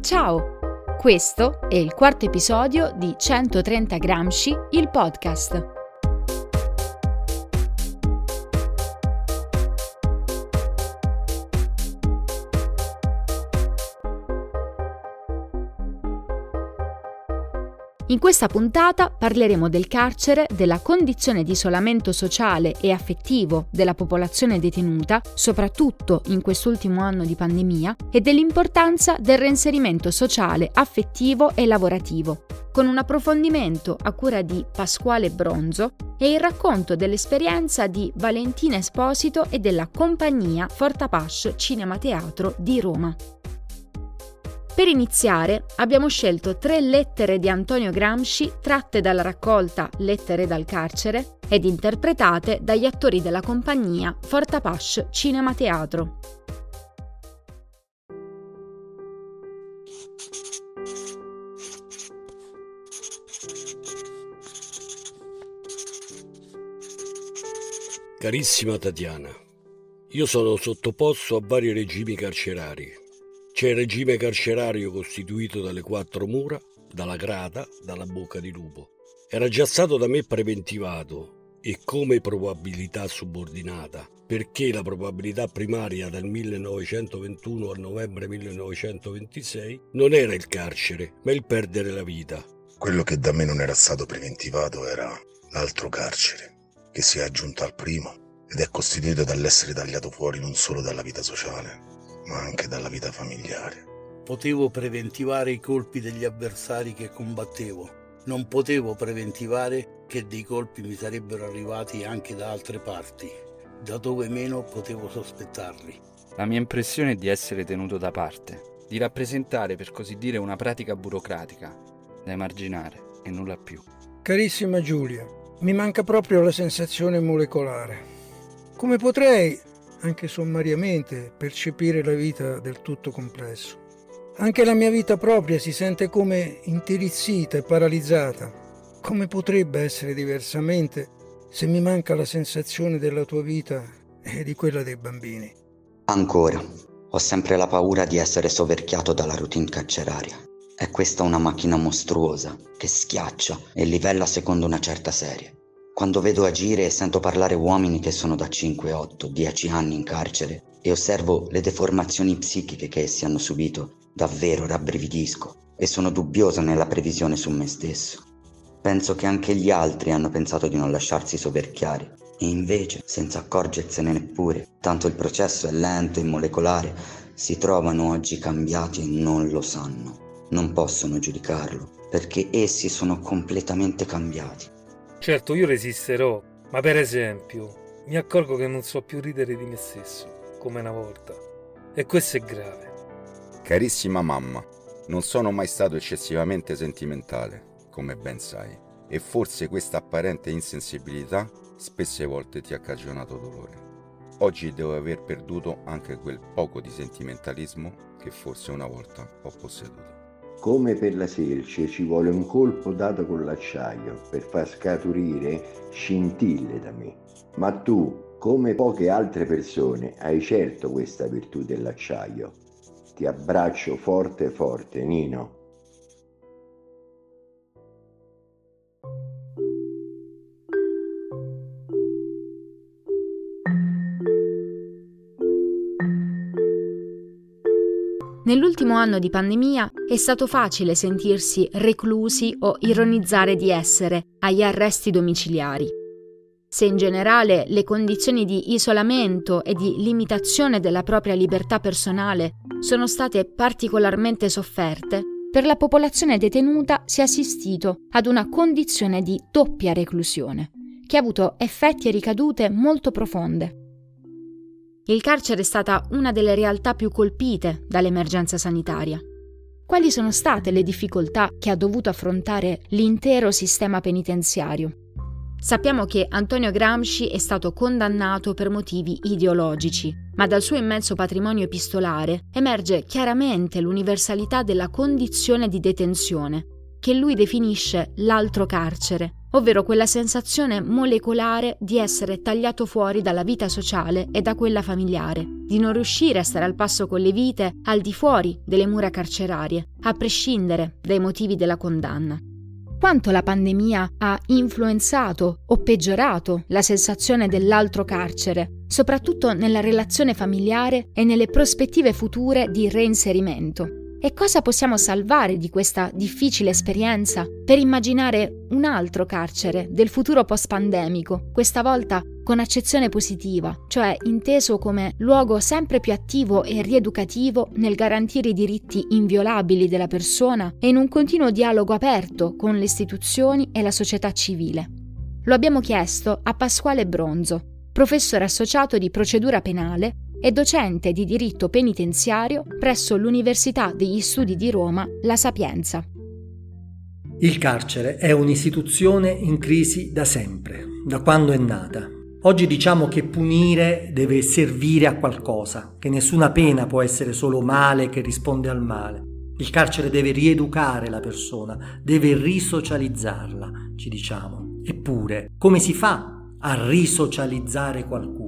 Ciao! Questo è il quarto episodio di 130 Gramsci, il podcast. In questa puntata parleremo del carcere, della condizione di isolamento sociale e affettivo della popolazione detenuta, soprattutto in quest'ultimo anno di pandemia, e dell'importanza del reinserimento sociale, affettivo e lavorativo, con un approfondimento a cura di Pasquale Bronzo e il racconto dell'esperienza di Valentina Esposito e della compagnia Fortapash Cinema Teatro di Roma. Per iniziare abbiamo scelto tre lettere di Antonio Gramsci tratte dalla raccolta Lettere dal carcere ed interpretate dagli attori della compagnia Fortapash Cinema Teatro. Carissima Tatiana, io sono sottoposto a vari regimi carcerari c'è il regime carcerario costituito dalle quattro mura, dalla grata, dalla bocca di lupo. Era già stato da me preventivato e come probabilità subordinata, perché la probabilità primaria dal 1921 al novembre 1926 non era il carcere, ma il perdere la vita. Quello che da me non era stato preventivato era l'altro carcere, che si è aggiunto al primo ed è costituito dall'essere tagliato fuori non solo dalla vita sociale, ma anche dalla vita familiare. Potevo preventivare i colpi degli avversari che combattevo. Non potevo preventivare che dei colpi mi sarebbero arrivati anche da altre parti, da dove meno potevo sospettarli. La mia impressione è di essere tenuto da parte, di rappresentare per così dire una pratica burocratica, da emarginare e nulla più. Carissima Giulia, mi manca proprio la sensazione molecolare. Come potrei, anche sommariamente, percepire la vita del tutto complesso. Anche la mia vita propria si sente come intirizzita e paralizzata. Come potrebbe essere diversamente se mi manca la sensazione della tua vita e di quella dei bambini? Ancora, ho sempre la paura di essere soverchiato dalla routine carceraria. È questa una macchina mostruosa che schiaccia e livella secondo una certa serie. Quando vedo agire e sento parlare uomini che sono da 5, 8, 10 anni in carcere e osservo le deformazioni psichiche che essi hanno subito, davvero rabbrividisco e sono dubbioso nella previsione su me stesso. Penso che anche gli altri hanno pensato di non lasciarsi soverchiare e invece, senza accorgersene neppure, tanto il processo è lento e molecolare, si trovano oggi cambiati e non lo sanno. Non possono giudicarlo perché essi sono completamente cambiati. Certo, io resisterò, ma per esempio, mi accorgo che non so più ridere di me stesso, come una volta. E questo è grave. Carissima mamma, non sono mai stato eccessivamente sentimentale, come ben sai, e forse questa apparente insensibilità spesse volte ti ha cagionato dolore. Oggi devo aver perduto anche quel poco di sentimentalismo che forse una volta ho posseduto. Come per la selce ci vuole un colpo dato con l'acciaio per far scaturire scintille da me. Ma tu, come poche altre persone, hai certo questa virtù dell'acciaio. Ti abbraccio forte forte, Nino. Nell'ultimo anno di pandemia è stato facile sentirsi reclusi o ironizzare di essere agli arresti domiciliari. Se in generale le condizioni di isolamento e di limitazione della propria libertà personale sono state particolarmente sofferte, per la popolazione detenuta si è assistito ad una condizione di doppia reclusione, che ha avuto effetti e ricadute molto profonde. Il carcere è stata una delle realtà più colpite dall'emergenza sanitaria. Quali sono state le difficoltà che ha dovuto affrontare l'intero sistema penitenziario? Sappiamo che Antonio Gramsci è stato condannato per motivi ideologici, ma dal suo immenso patrimonio epistolare emerge chiaramente l'universalità della condizione di detenzione, che lui definisce l'altro carcere, ovvero quella sensazione molecolare di essere tagliato fuori dalla vita sociale e da quella familiare, di non riuscire a stare al passo con le vite al di fuori delle mura carcerarie, a prescindere dai motivi della condanna quanto la pandemia ha influenzato o peggiorato la sensazione dell'altro carcere, soprattutto nella relazione familiare e nelle prospettive future di reinserimento. E cosa possiamo salvare di questa difficile esperienza per immaginare un altro carcere del futuro post-pandemico, questa volta con accezione positiva, cioè inteso come luogo sempre più attivo e rieducativo nel garantire i diritti inviolabili della persona e in un continuo dialogo aperto con le istituzioni e la società civile. Lo abbiamo chiesto a Pasquale Bronzo, professore associato di procedura penale e docente di diritto penitenziario presso l'Università degli Studi di Roma La Sapienza. Il carcere è un'istituzione in crisi da sempre, da quando è nata. Oggi diciamo che punire deve servire a qualcosa, che nessuna pena può essere solo male che risponde al male. Il carcere deve rieducare la persona, deve risocializzarla, ci diciamo. Eppure, come si fa a risocializzare qualcuno?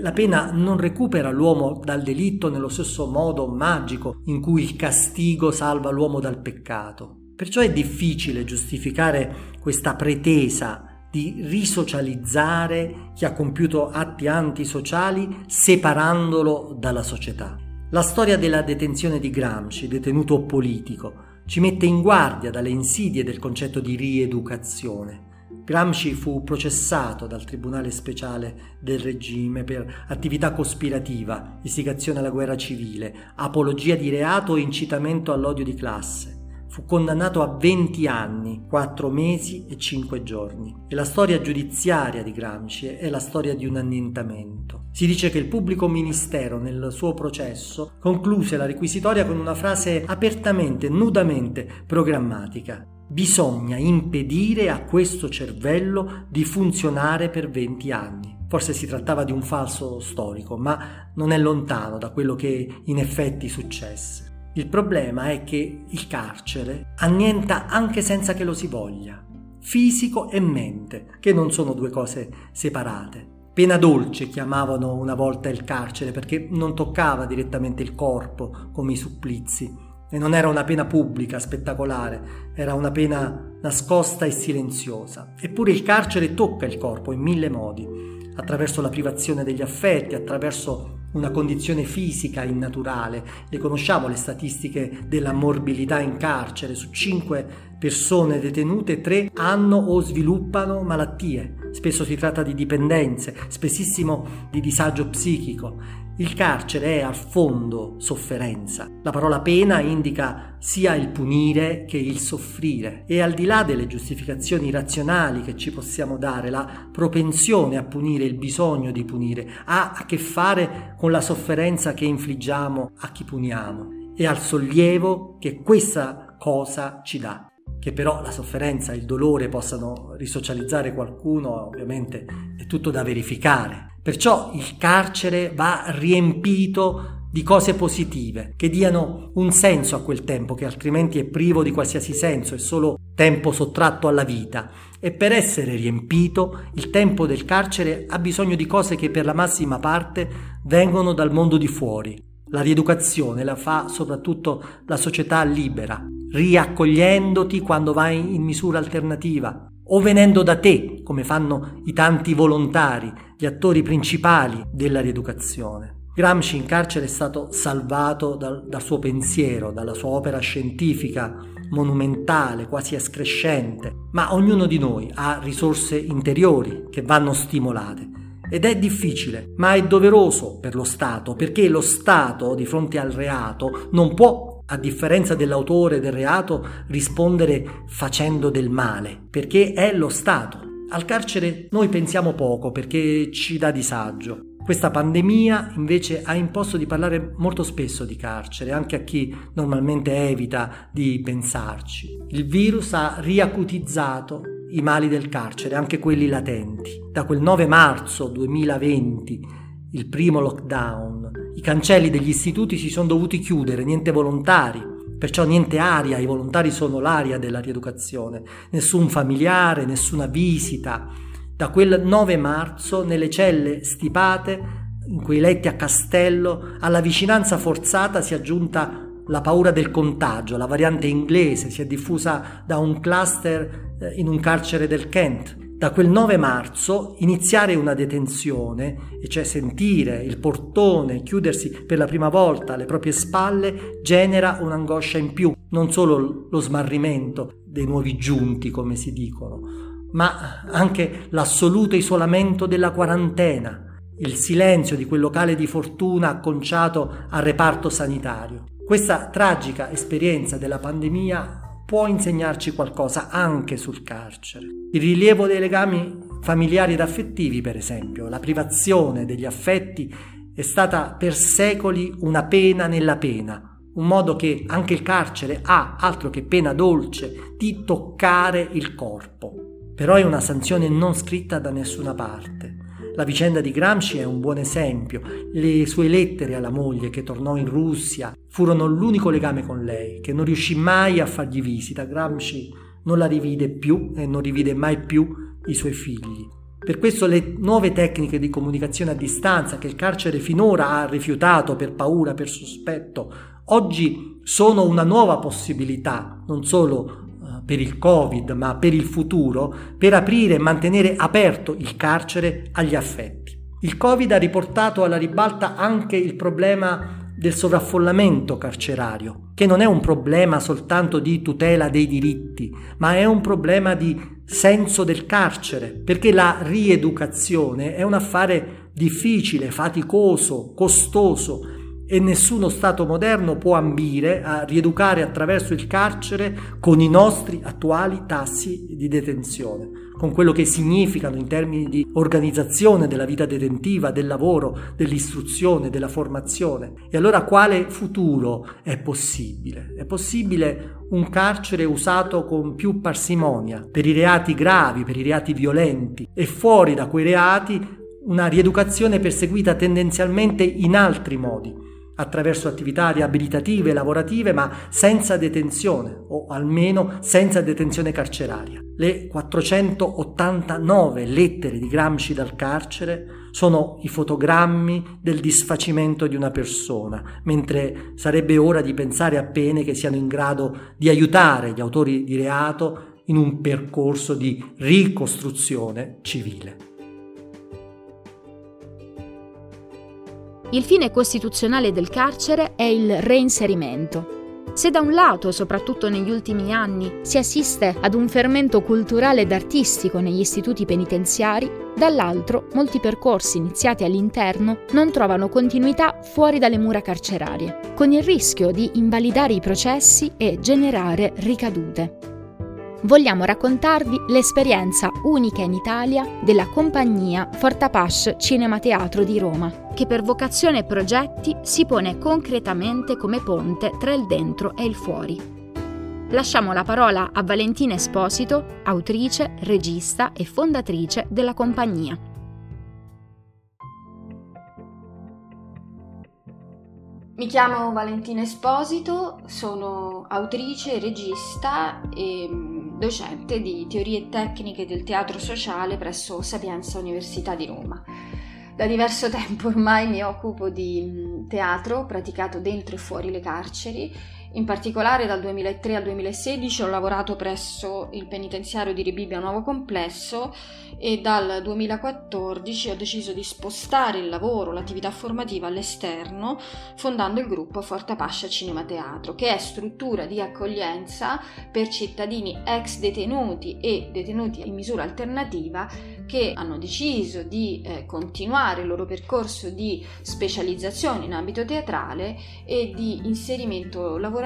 La pena non recupera l'uomo dal delitto nello stesso modo magico in cui il castigo salva l'uomo dal peccato. Perciò è difficile giustificare questa pretesa di risocializzare chi ha compiuto atti antisociali separandolo dalla società. La storia della detenzione di Gramsci, detenuto politico, ci mette in guardia dalle insidie del concetto di rieducazione. Gramsci fu processato dal Tribunale Speciale del regime per attività cospirativa, istigazione alla guerra civile, apologia di reato e incitamento all'odio di classe. Fu condannato a 20 anni, 4 mesi e 5 giorni. E la storia giudiziaria di Gramsci è la storia di un annientamento. Si dice che il pubblico ministero nel suo processo concluse la requisitoria con una frase apertamente, nudamente programmatica. Bisogna impedire a questo cervello di funzionare per 20 anni. Forse si trattava di un falso storico, ma non è lontano da quello che in effetti successe. Il problema è che il carcere annienta anche senza che lo si voglia. Fisico e mente, che non sono due cose separate. Pena dolce chiamavano una volta il carcere perché non toccava direttamente il corpo come i supplizi, e non era una pena pubblica, spettacolare, era una pena nascosta e silenziosa. Eppure il carcere tocca il corpo in mille modi, attraverso la privazione degli affetti, attraverso una condizione fisica innaturale. Le conosciamo le statistiche della morbilità in carcere, su cinque persone detenute tre hanno o sviluppano malattie. Spesso si tratta di dipendenze, spessissimo di disagio psichico il carcere è a fondo sofferenza. La parola pena indica sia il punire che il soffrire e al di là delle giustificazioni razionali che ci possiamo dare, la propensione a punire, il bisogno di punire, ha a che fare con la sofferenza che infliggiamo a chi puniamo e al sollievo che questa cosa ci dà. Che però la sofferenza il dolore possano risocializzare qualcuno, ovviamente è tutto da verificare Perciò il carcere va riempito di cose positive, che diano un senso a quel tempo che altrimenti è privo di qualsiasi senso, è solo tempo sottratto alla vita. E per essere riempito, il tempo del carcere ha bisogno di cose che per la massima parte vengono dal mondo di fuori. La rieducazione la fa soprattutto la società libera, riaccogliendoti quando vai in misura alternativa, o venendo da te, come fanno i tanti volontari, gli attori principali della rieducazione. Gramsci in carcere è stato salvato dal, dal suo pensiero, dalla sua opera scientifica monumentale, quasi escrescente, ma ognuno di noi ha risorse interiori che vanno stimolate. Ed è difficile, ma è doveroso per lo Stato, perché lo Stato di fronte al reato non può a differenza dell'autore del reato, rispondere facendo del male, perché è lo Stato. Al carcere noi pensiamo poco perché ci dà disagio. Questa pandemia invece ha imposto di parlare molto spesso di carcere, anche a chi normalmente evita di pensarci. Il virus ha riacutizzato i mali del carcere, anche quelli latenti. Da quel 9 marzo 2020, il primo lockdown, cancelli degli istituti si sono dovuti chiudere, niente volontari, perciò niente aria, i volontari sono l'aria della rieducazione, nessun familiare, nessuna visita. Da quel 9 marzo, nelle celle stipate, in quei letti a castello, alla vicinanza forzata si è aggiunta la paura del contagio, la variante inglese si è diffusa da un cluster eh, in un carcere del Kent. Da quel 9 marzo iniziare una detenzione, e cioè sentire il portone chiudersi per la prima volta alle proprie spalle, genera un'angoscia in più, non solo lo smarrimento dei nuovi giunti, come si dicono, ma anche l'assoluto isolamento della quarantena, il silenzio di quel locale di fortuna acconciato al reparto sanitario. Questa tragica esperienza della pandemia può insegnarci qualcosa anche sul carcere. Il rilievo dei legami familiari ed affettivi, per esempio, la privazione degli affetti è stata per secoli una pena nella pena, un modo che anche il carcere ha, altro che pena dolce, di toccare il corpo. Però è una sanzione non scritta da nessuna parte. La vicenda di Gramsci è un buon esempio. Le sue lettere alla moglie che tornò in Russia furono l'unico legame con lei, che non riuscì mai a fargli visita. Gramsci non la rivide più e non rivide mai più i suoi figli. Per questo le nuove tecniche di comunicazione a distanza che il carcere finora ha rifiutato per paura, per sospetto, oggi sono una nuova possibilità, non solo per il Covid, ma per il futuro, per aprire e mantenere aperto il carcere agli affetti. Il Covid ha riportato alla ribalta anche il problema del sovraffollamento carcerario, che non è un problema soltanto di tutela dei diritti, ma è un problema di senso del carcere, perché la rieducazione è un affare difficile, faticoso, costoso, e nessuno Stato moderno può ambire a rieducare attraverso il carcere con i nostri attuali tassi di detenzione, con quello che significano in termini di organizzazione della vita detentiva, del lavoro, dell'istruzione, della formazione. E allora quale futuro è possibile? È possibile un carcere usato con più parsimonia per i reati gravi, per i reati violenti e fuori da quei reati una rieducazione perseguita tendenzialmente in altri modi, attraverso attività riabilitative e lavorative, ma senza detenzione o almeno senza detenzione carceraria. Le 489 lettere di Gramsci dal carcere sono i fotogrammi del disfacimento di una persona, mentre sarebbe ora di pensare a pene che siano in grado di aiutare gli autori di reato in un percorso di ricostruzione civile. Il fine costituzionale del carcere è il reinserimento. Se da un lato, soprattutto negli ultimi anni, si assiste ad un fermento culturale ed artistico negli istituti penitenziari, dall'altro molti percorsi iniziati all'interno non trovano continuità fuori dalle mura carcerarie, con il rischio di invalidare i processi e generare ricadute vogliamo raccontarvi l'esperienza unica in Italia della compagnia Fortapash Cinema Teatro di Roma, che per vocazione e progetti si pone concretamente come ponte tra il dentro e il fuori. Lasciamo la parola a Valentina Esposito, autrice, regista e fondatrice della compagnia. Mi chiamo Valentina Esposito, sono autrice, regista e docente di teorie tecniche del teatro sociale presso Sapienza Università di Roma. Da diverso tempo ormai mi occupo di mm, teatro praticato dentro e fuori le carceri in particolare dal 2003 al 2016 ho lavorato presso il penitenziario di Rebibbia Nuovo Complesso e dal 2014 ho deciso di spostare il lavoro, l'attività formativa all'esterno fondando il gruppo Forta Pascia Cinema Teatro che è struttura di accoglienza per cittadini ex detenuti e detenuti in misura alternativa che hanno deciso di eh, continuare il loro percorso di specializzazione in ambito teatrale e di inserimento lavorativo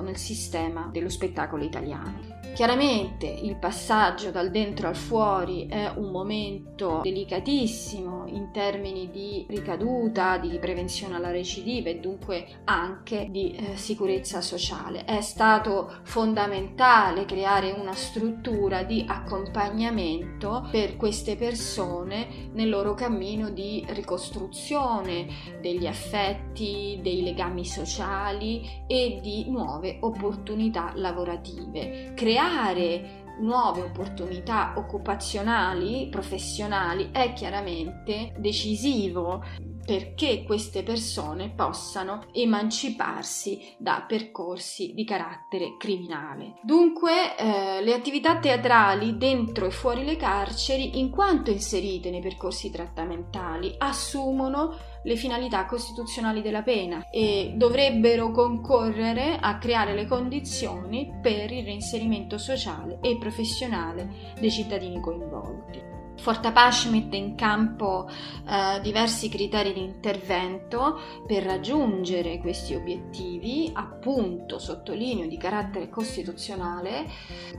nel sistema dello spettacolo italiano. Chiaramente il passaggio dal dentro al fuori è un momento delicatissimo in termini di ricaduta, di prevenzione alla recidiva e dunque anche di eh, sicurezza sociale. È stato fondamentale creare una struttura di accompagnamento per queste persone nel loro cammino di ricostruzione degli affetti, dei legami sociali e di nuove opportunità lavorative. Creare creare nuove opportunità occupazionali, professionali, è chiaramente decisivo perché queste persone possano emanciparsi da percorsi di carattere criminale. Dunque, eh, le attività teatrali dentro e fuori le carceri, in quanto inserite nei percorsi trattamentali, assumono le finalità costituzionali della pena e dovrebbero concorrere a creare le condizioni per il reinserimento sociale e professionale dei cittadini coinvolti. Fortapace mette in campo eh, diversi criteri di intervento per raggiungere questi obiettivi, appunto sottolineo di carattere costituzionale,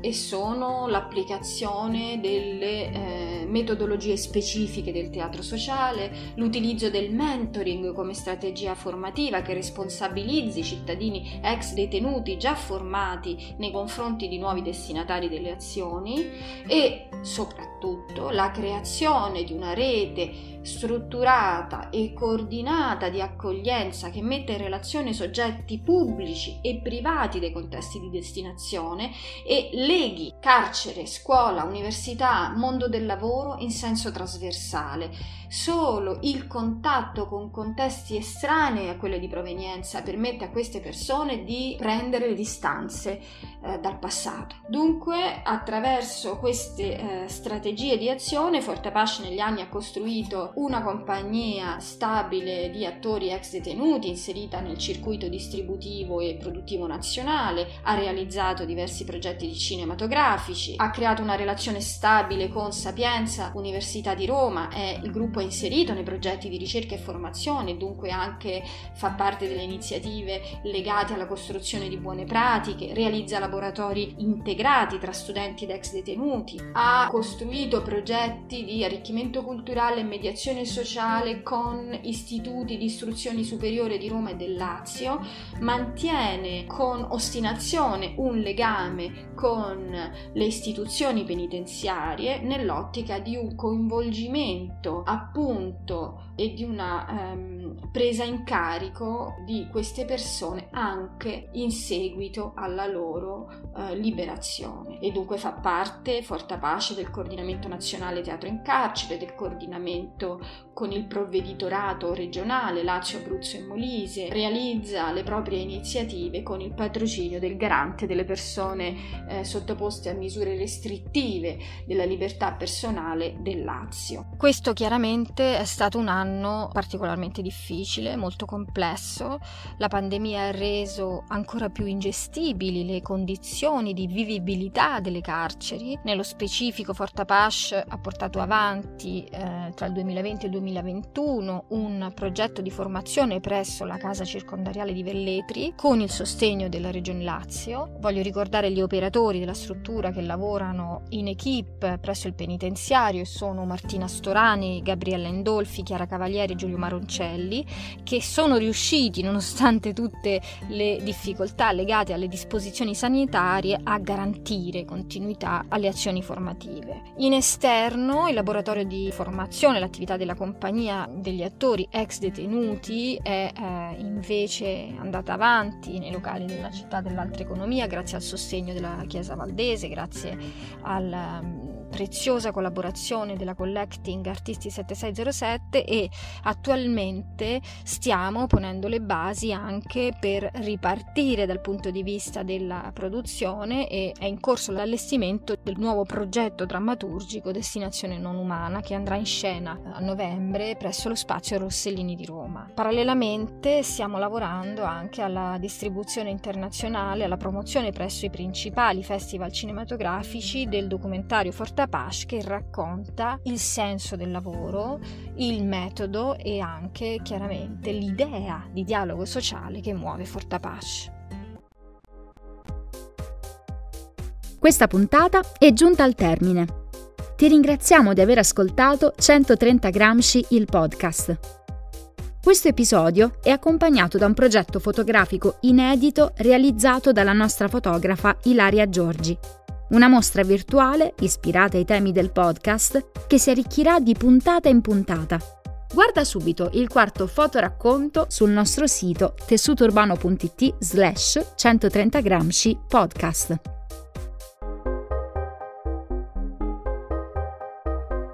e sono l'applicazione delle eh, metodologie specifiche del teatro sociale, l'utilizzo del mentoring come strategia formativa che responsabilizzi i cittadini ex detenuti già formati nei confronti di nuovi destinatari delle azioni e soprattutto la creazione di una rete strutturata e coordinata di accoglienza che metta in relazione soggetti pubblici e privati dei contesti di destinazione e leghi carcere, scuola, università, mondo del lavoro in senso trasversale. Solo il contatto con contesti estranei a quelli di provenienza permette a queste persone di prendere le distanze eh, dal passato. Dunque, attraverso queste eh, strategie di azione, Forte Apache negli anni ha costruito una compagnia stabile di attori ex detenuti inserita nel circuito distributivo e produttivo nazionale, ha realizzato diversi progetti cinematografici, ha creato una relazione stabile con Sapienza, Università di Roma, è il gruppo è inserito nei progetti di ricerca e formazione, dunque anche fa parte delle iniziative legate alla costruzione di buone pratiche, realizza laboratori integrati tra studenti ed ex detenuti, ha costruito progetti di arricchimento culturale e mediazione protezione sociale con istituti di istruzione superiore di Roma e del Lazio, mantiene con ostinazione un legame con le istituzioni penitenziarie nell'ottica di un coinvolgimento appunto e di una um, presa in carico di queste persone anche in seguito alla loro uh, liberazione e dunque fa parte Forta Pace del coordinamento nazionale teatro in carcere, del coordinamento con il provveditorato regionale Lazio, Abruzzo e Molise, realizza le proprie iniziative con il patrocinio del garante delle persone eh, sottoposte a misure restrittive della libertà personale del Lazio. Questo chiaramente è stato un anno particolarmente difficile, molto complesso. La pandemia ha reso ancora più ingestibili le condizioni di vivibilità delle carceri. Nello specifico Fortapash ha portato avanti eh, tra il 2020 2020 e 2021 un progetto di formazione presso la casa circondariale di Velletri con il sostegno della Regione Lazio. Voglio ricordare gli operatori della struttura che lavorano in equip presso il penitenziario sono Martina Storani, Gabriella Endolfi, Chiara Cavalieri e Giulio Maroncelli che sono riusciti nonostante tutte le difficoltà legate alle disposizioni sanitarie a garantire continuità alle azioni formative. In esterno il laboratorio di formazione, l'attività della compagnia degli attori ex detenuti è eh, invece andata avanti nei locali della città dell'altra economia grazie al sostegno della Chiesa Valdese, grazie um, preziosa collaborazione della Collecting Artisti 7607 e attualmente stiamo ponendo le basi anche per ripartire dal punto di vista della produzione e è in corso l'allestimento del nuovo progetto drammaturgico Destinazione non umana che andrà in scena a novembre presso lo spazio Rossellini di Roma. Parallelamente stiamo lavorando anche alla distribuzione internazionale, alla promozione presso i principali festival cinematografici del documentario Fortapash che racconta il senso del lavoro, il metodo e anche chiaramente l'idea di dialogo sociale che muove Fortapash. Questa puntata è giunta al termine. Ti ringraziamo di aver ascoltato 130 Gramsci il podcast. Questo episodio è accompagnato da un progetto fotografico inedito realizzato dalla nostra fotografa Ilaria Giorgi. Una mostra virtuale ispirata ai temi del podcast che si arricchirà di puntata in puntata. Guarda subito il quarto fotoracconto sul nostro sito tessutourbano.it slash 130 Gramsci podcast.